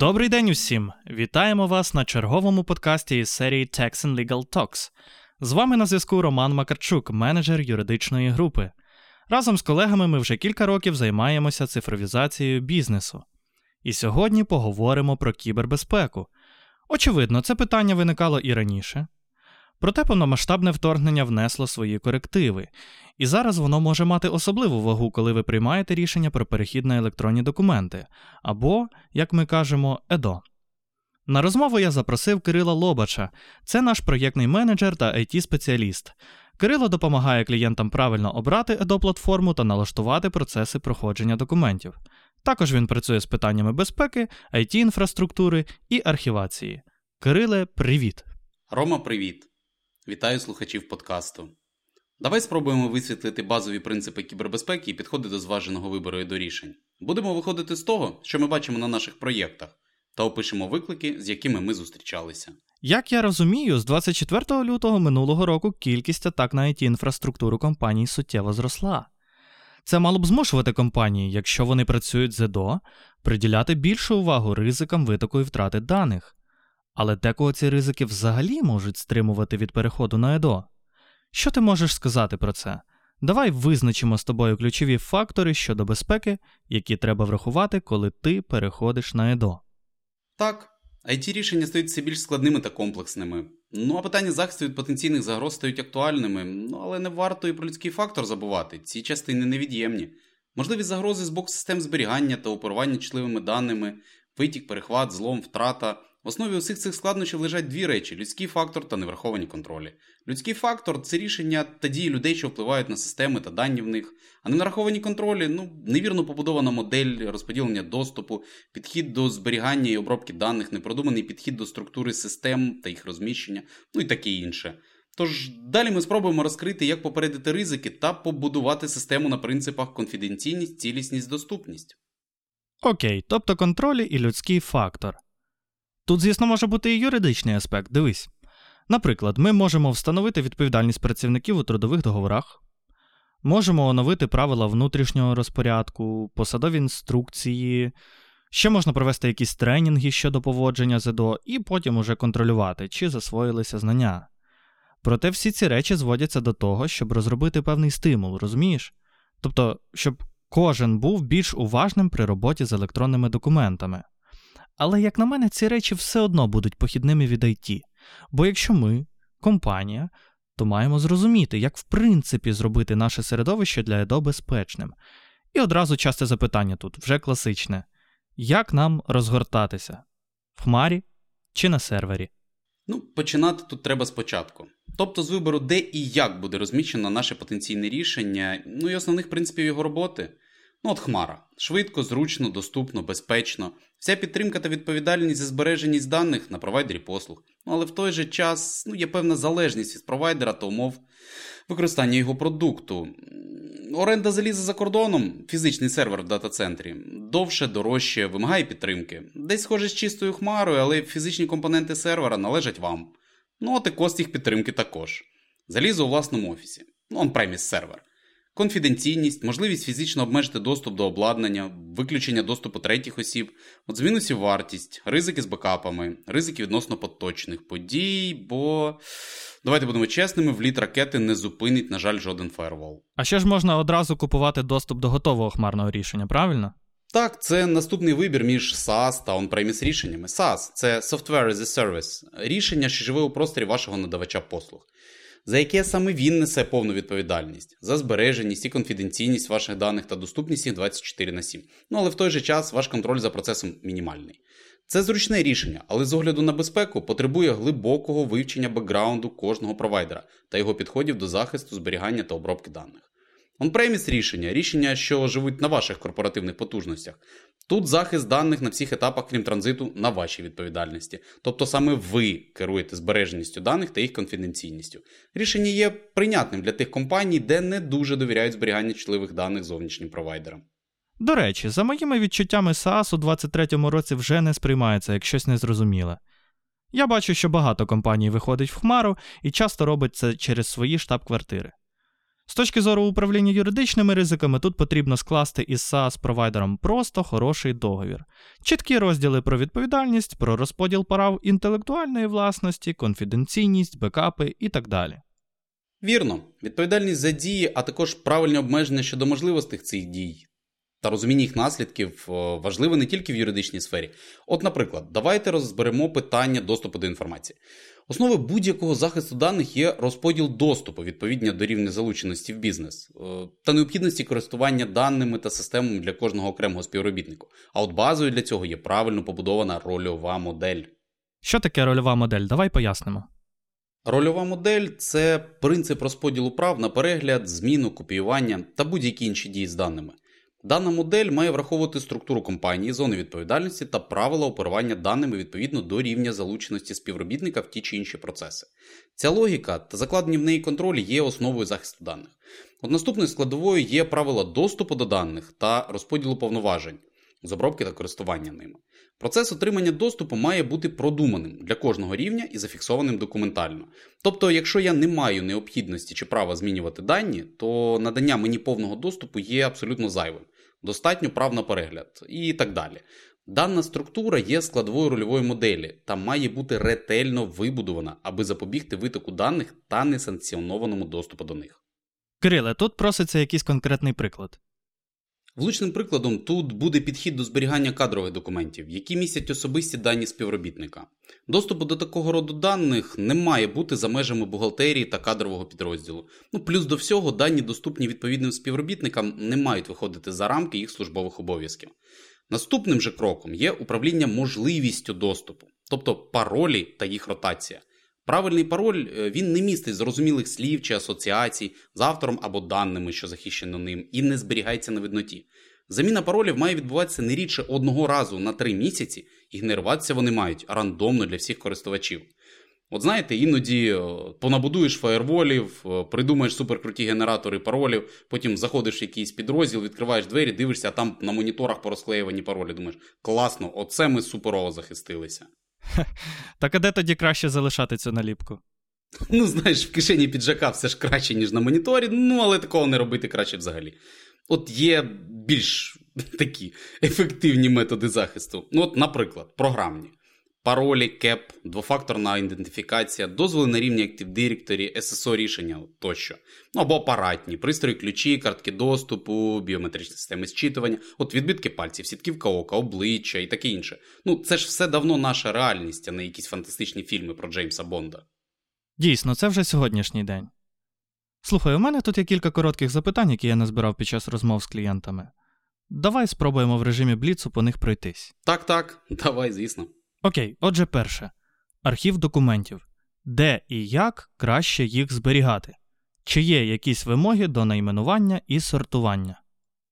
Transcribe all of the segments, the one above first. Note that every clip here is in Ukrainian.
Добрий день усім! Вітаємо вас на черговому подкасті із серії Tax and Legal Talks. З вами на зв'язку Роман Макарчук, менеджер юридичної групи. Разом з колегами ми вже кілька років займаємося цифровізацією бізнесу. І сьогодні поговоримо про кібербезпеку. Очевидно, це питання виникало і раніше. Проте повномасштабне вторгнення внесло свої корективи, і зараз воно може мати особливу вагу, коли ви приймаєте рішення про перехід на електронні документи, або, як ми кажемо, ЕДО. На розмову я запросив Кирила Лобача, це наш проєктний менеджер та it спеціаліст Кирило допомагає клієнтам правильно обрати ЕДО платформу та налаштувати процеси проходження документів. Також він працює з питаннями безпеки, it інфраструктури і архівації. Кириле, привіт! Рома, привіт! Вітаю слухачів подкасту. Давай спробуємо висвітлити базові принципи кібербезпеки і підходи до зваженого вибору і до рішень. Будемо виходити з того, що ми бачимо на наших проєктах, та опишемо виклики, з якими ми зустрічалися. Як я розумію, з 24 лютого минулого року кількість атак на it інфраструктуру компаній суттєво зросла. Це мало б змушувати компанії, якщо вони працюють з ЕДО, приділяти більшу увагу ризикам витоку і втрати даних. Але декого ці ризики взагалі можуть стримувати від переходу на ЕДО. Що ти можеш сказати про це? Давай визначимо з тобою ключові фактори щодо безпеки, які треба врахувати, коли ти переходиш на ЕДО. Так, it рішення стають все більш складними та комплексними. Ну а питання захисту від потенційних загроз стають актуальними, ну але не варто і про людський фактор забувати. Ці частини невід'ємні. Можливі загрози з боку систем зберігання та оперування чутливими даними, витік, перехват, злом, втрата. В основі усіх цих складнощів лежать дві речі: людський фактор та невраховані контролі. Людський фактор це рішення та дії людей, що впливають на системи та дані в них, а невраховані контролі ну, невірно побудована модель розподілення доступу, підхід до зберігання і обробки даних, непродуманий підхід до структури систем та їх розміщення, ну і таке інше. Тож далі ми спробуємо розкрити, як попередити ризики та побудувати систему на принципах конфіденційність, цілісність, доступність. Окей, тобто контролі і людський фактор. Тут, звісно, може бути і юридичний аспект, дивись. Наприклад, ми можемо встановити відповідальність працівників у трудових договорах, можемо оновити правила внутрішнього розпорядку, посадові інструкції, ще можна провести якісь тренінги щодо поводження ЗДО, і потім уже контролювати, чи засвоїлися знання. Проте всі ці речі зводяться до того, щоб розробити певний стимул, розумієш? Тобто, щоб кожен був більш уважним при роботі з електронними документами. Але, як на мене, ці речі все одно будуть похідними від IT. Бо якщо ми, компанія, то маємо зрозуміти, як в принципі зробити наше середовище для ЕДО безпечним. І одразу часте запитання тут, вже класичне: як нам розгортатися? В хмарі чи на сервері? Ну, починати тут треба спочатку. Тобто з вибору, де і як буде розміщено наше потенційне рішення, ну і основних принципів його роботи. Ну, от Хмара. Швидко, зручно, доступно, безпечно. Вся підтримка та відповідальність за збереженість даних на провайдері послуг. Ну, але в той же час ну, є певна залежність від провайдера та умов використання його продукту. Оренда заліза за кордоном, фізичний сервер в дата-центрі, довше, дорожче, вимагає підтримки. Десь схоже з чистою хмарою, але фізичні компоненти сервера належать вам. Ну от і кост їх підтримки також. Залізо у власному офісі. Ну, on-premise сервер конфіденційність, можливість фізично обмежити доступ до обладнання, виключення доступу третіх осіб, от з мінусів вартість, ризики з бекапами, ризики відносно поточних подій, бо. Давайте будемо чесними, вліт ракети не зупинить, на жаль, жоден фаервол. А ще ж можна одразу купувати доступ до готового хмарного рішення, правильно? Так, це наступний вибір між SaaS та on-premise рішеннями. SaaS – це Software as a Service, рішення, що живе у просторі вашого надавача послуг за яке саме він несе повну відповідальність за збереженість і конфіденційність ваших даних та доступність їх 24 на 7. Ну але в той же час ваш контроль за процесом мінімальний. Це зручне рішення, але з огляду на безпеку потребує глибокого вивчення бекграунду кожного провайдера та його підходів до захисту, зберігання та обробки даних. Он-преміс рішення, рішення, що живуть на ваших корпоративних потужностях. Тут захист даних на всіх етапах, крім транзиту, на вашій відповідальності. Тобто саме ви керуєте збереженістю даних та їх конфіденційністю. Рішення є прийнятним для тих компаній, де не дуже довіряють зберігання чутливих даних зовнішнім провайдерам. До речі, за моїми відчуттями SaaS у 2023 році вже не сприймається як щось незрозуміле. Я бачу, що багато компаній виходить в хмару і часто робить це через свої штаб-квартири. З точки зору управління юридичними ризиками, тут потрібно скласти із SaaS-провайдером просто хороший договір. Чіткі розділи про відповідальність, про розподіл прав інтелектуальної власності, конфіденційність, бекапи і так далі. Вірно, відповідальність за дії, а також правильне обмеження щодо можливостей цих дій та розуміння їх наслідків важливе не тільки в юридичній сфері. От, наприклад, давайте розберемо питання доступу до інформації. Основою будь-якого захисту даних є розподіл доступу відповідно до рівня залученості в бізнес е, та необхідності користування даними та системами для кожного окремого співробітника. А от базою для цього є правильно побудована рольова модель. Що таке рольова модель? Давай пояснимо. Рольова модель це принцип розподілу прав на перегляд, зміну, копіювання та будь-які інші дії з даними. Дана модель має враховувати структуру компанії, зони відповідальності та правила оперування даними відповідно до рівня залученості співробітника в ті чи інші процеси. Ця логіка та закладені в неї контролі є основою захисту даних. От наступною складовою є правила доступу до даних та розподілу повноважень з обробки та користування ними. Процес отримання доступу має бути продуманим для кожного рівня і зафіксованим документально. Тобто, якщо я не маю необхідності чи права змінювати дані, то надання мені повного доступу є абсолютно зайвим. Достатньо прав на перегляд і так далі. Дана структура є складовою рольової моделі та має бути ретельно вибудована, аби запобігти витоку даних та несанкціонованому доступу до них. Кириле, тут проситься якийсь конкретний приклад. Влучним прикладом тут буде підхід до зберігання кадрових документів, які містять особисті дані співробітника. Доступу до такого роду даних не має бути за межами бухгалтерії та кадрового підрозділу. Ну, плюс до всього, дані, доступні відповідним співробітникам, не мають виходити за рамки їх службових обов'язків. Наступним же кроком є управління можливістю доступу, тобто паролі та їх ротація. Правильний пароль е, він не містить зрозумілих слів чи асоціацій з автором або даними, що захищено ним, і не зберігається на видноті. Заміна паролів має відбуватися не рідше одного разу на три місяці, і генеруватися вони мають рандомно для всіх користувачів. От знаєте, іноді е, понабудуєш фаєрволів, е, придумаєш суперкруті генератори паролів, потім заходиш в якийсь підрозділ, відкриваєш двері, дивишся, а там на моніторах порозклеювані паролі. Думаєш, класно, оце ми суперово захистилися. Так а де тоді краще залишати цю наліпку? Ну, знаєш, в кишені піджака все ж краще, ніж на моніторі, ну але такого не робити краще взагалі. От є більш такі ефективні методи захисту. Ну, от, наприклад, програмні. Паролі, кеп, двофакторна ідентифікація, дозволи на рівні Active Directory, SSO рішення тощо. Ну або апаратні, пристрої, ключі, картки доступу, біометричні системи зчитування, от відбитки пальців, сітківка ока, обличчя і таке інше. Ну, це ж все давно наша реальність, а не якісь фантастичні фільми про Джеймса Бонда. Дійсно, це вже сьогоднішній день. Слухай, у мене тут є кілька коротких запитань, які я назбирав під час розмов з клієнтами. Давай спробуємо в режимі бліцу по них пройтись. Так, так, давай, звісно. Окей, отже, перше. Архів документів. Де і як краще їх зберігати? Чи є якісь вимоги до найменування і сортування?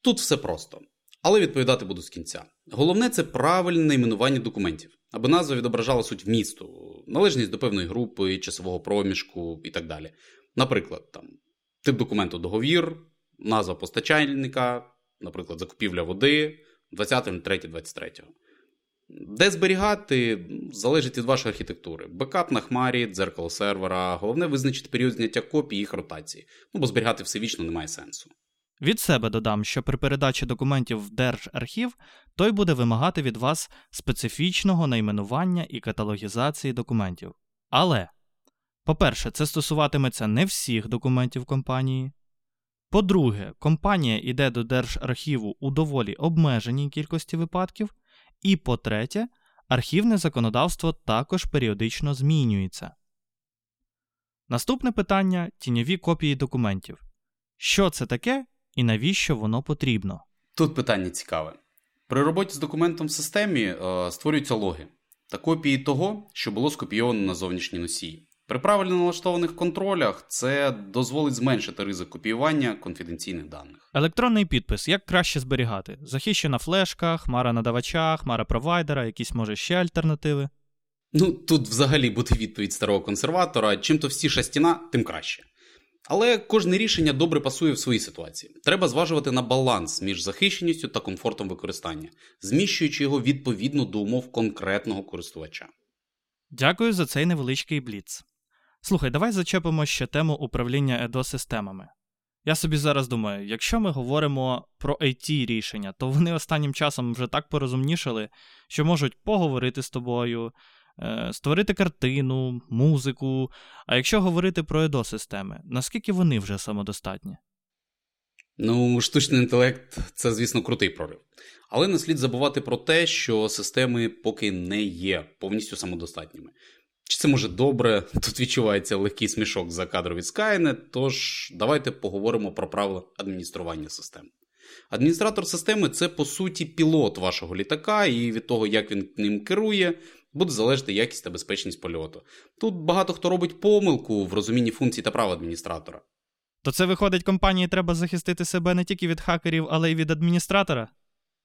Тут все просто. Але відповідати буду з кінця. Головне це правильне найменування документів, аби назва відображала суть вмісту, належність до певної групи, часового проміжку і так далі. Наприклад, там, тип документу договір, назва постачальника, наприклад, закупівля води 20.03.23. Де зберігати, залежить від вашої архітектури. Бекап на хмарі, дзеркало сервера. Головне визначити період зняття копій і їх ротації. Ну бо зберігати все вічно немає сенсу. Від себе додам, що при передачі документів в Держархів той буде вимагати від вас специфічного найменування і каталогізації документів. Але, по-перше, це стосуватиметься не всіх документів компанії. По-друге, компанія йде до Держархіву у доволі обмеженій кількості випадків. І по-третє, архівне законодавство також періодично змінюється. Наступне питання тіньові копії документів. Що це таке і навіщо воно потрібно? Тут питання цікаве. При роботі з документом в системі е, створюються логи та копії того, що було скопійовано на зовнішній носії. При правильно налаштованих контролях це дозволить зменшити ризик копіювання конфіденційних даних. Електронний підпис як краще зберігати? Захищена флешка, хмара надавача, хмара провайдера, якісь може ще альтернативи. Ну тут взагалі буде відповідь старого консерватора: чим товстіша стіна, тим краще. Але кожне рішення добре пасує в своїй ситуації. Треба зважувати на баланс між захищеністю та комфортом використання, зміщуючи його відповідно до умов конкретного користувача. Дякую за цей невеличкий бліц. Слухай, давай зачепимо ще тему управління ЕДО-системами. Я собі зараз думаю, якщо ми говоримо про IT рішення, то вони останнім часом вже так порозумнішали, що можуть поговорити з тобою, е, створити картину, музику. А якщо говорити про EDO-системи, наскільки вони вже самодостатні? Ну, штучний інтелект це, звісно, крутий прорив. Але не слід забувати про те, що системи поки не є повністю самодостатніми. Чи це може добре? Тут відчувається легкий смішок за кадр від Skynet, тож давайте поговоримо про правила адміністрування систем. Адміністратор системи це по суті пілот вашого літака, і від того, як він ним керує, буде залежати якість та безпечність польоту. Тут багато хто робить помилку в розумінні функцій та прав адміністратора. То це виходить, компанії треба захистити себе не тільки від хакерів, але й від адміністратора.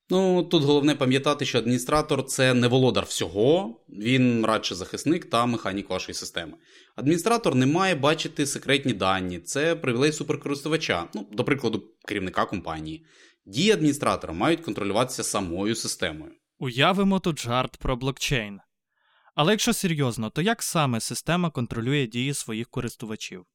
Ну, тут головне пам'ятати, що адміністратор це не володар всього, він радше захисник та механік вашої системи. Адміністратор не має бачити секретні дані, це привілей суперкористувача, ну, до прикладу, керівника компанії. Дії адміністратора мають контролюватися самою системою. Уявимо тут жарт про блокчейн. Але якщо серйозно, то як саме система контролює дії своїх користувачів?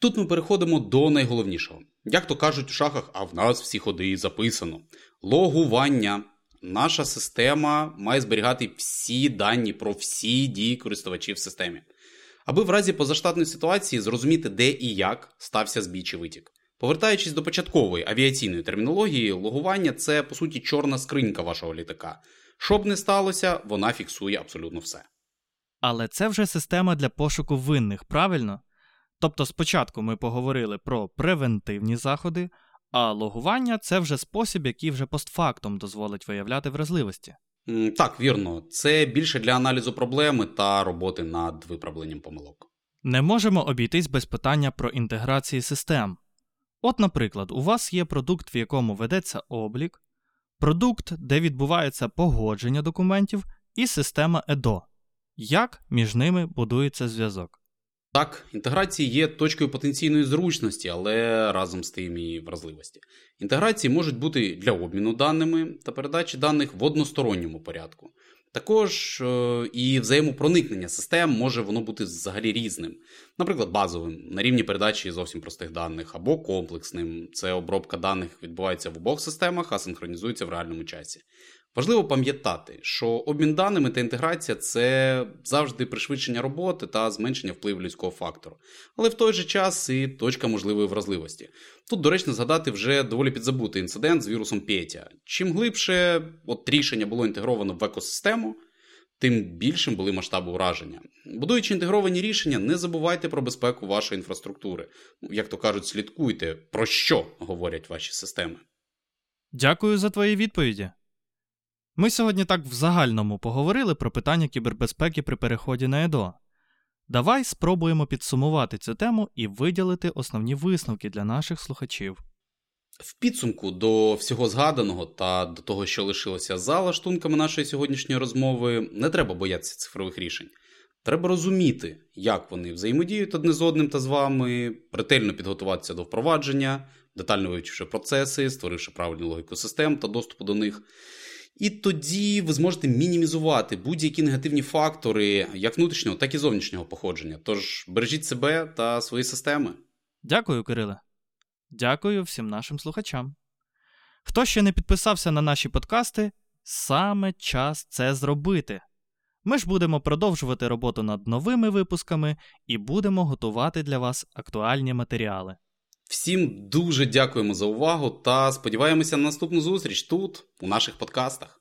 Тут ми переходимо до найголовнішого. Як то кажуть у шахах, а в нас всі ходи записано. Логування. Наша система має зберігати всі дані про всі дії користувачів в системі. Аби в разі позаштатної ситуації зрозуміти, де і як стався збій витік. Повертаючись до початкової авіаційної термінології, логування це по суті чорна скринька вашого літака. Що б не сталося, вона фіксує абсолютно все. Але це вже система для пошуку винних, правильно? Тобто спочатку ми поговорили про превентивні заходи, а логування це вже спосіб, який вже постфактум дозволить виявляти вразливості. Так, вірно, це більше для аналізу проблеми та роботи над виправленням помилок. Не можемо обійтись без питання про інтеграції систем. От, наприклад, у вас є продукт, в якому ведеться облік, продукт, де відбувається погодження документів, і система EDO. Як між ними будується зв'язок? Так, інтеграції є точкою потенційної зручності, але разом з тим і вразливості. Інтеграції можуть бути для обміну даними та передачі даних в односторонньому порядку. Також е, і взаємопроникнення систем може воно бути взагалі різним, наприклад, базовим на рівні передачі зовсім простих даних, або комплексним. Це обробка даних відбувається в обох системах, а синхронізується в реальному часі. Важливо пам'ятати, що обмін даними та інтеграція це завжди пришвидшення роботи та зменшення впливу людського фактору, але в той же час і точка можливої вразливості. Тут доречно згадати вже доволі підзабутий інцидент з вірусом Петя. Чим глибше от рішення було інтегровано в екосистему, тим більшим були масштаби ураження. Будуючи інтегровані рішення, не забувайте про безпеку вашої інфраструктури. Ну, Як то кажуть, слідкуйте, про що говорять ваші системи. Дякую за твої відповіді. Ми сьогодні так в загальному поговорили про питання кібербезпеки при переході на ЕДО. Давай спробуємо підсумувати цю тему і виділити основні висновки для наших слухачів. В підсумку до всього згаданого та до того, що лишилося за лаштунками нашої сьогоднішньої розмови, не треба боятися цифрових рішень. Треба розуміти, як вони взаємодіють одне з одним та з вами, ретельно підготуватися до впровадження, детально вивчивши процеси, створивши правильну логіку систем та доступу до них. І тоді ви зможете мінімізувати будь-які негативні фактори, як внутрішнього, так і зовнішнього походження. Тож бережіть себе та свої системи. Дякую, Кириле. Дякую всім нашим слухачам. Хто ще не підписався на наші подкасти, саме час це зробити. Ми ж будемо продовжувати роботу над новими випусками і будемо готувати для вас актуальні матеріали. Всім дуже дякуємо за увагу та сподіваємося на наступну зустріч тут, у наших подкастах.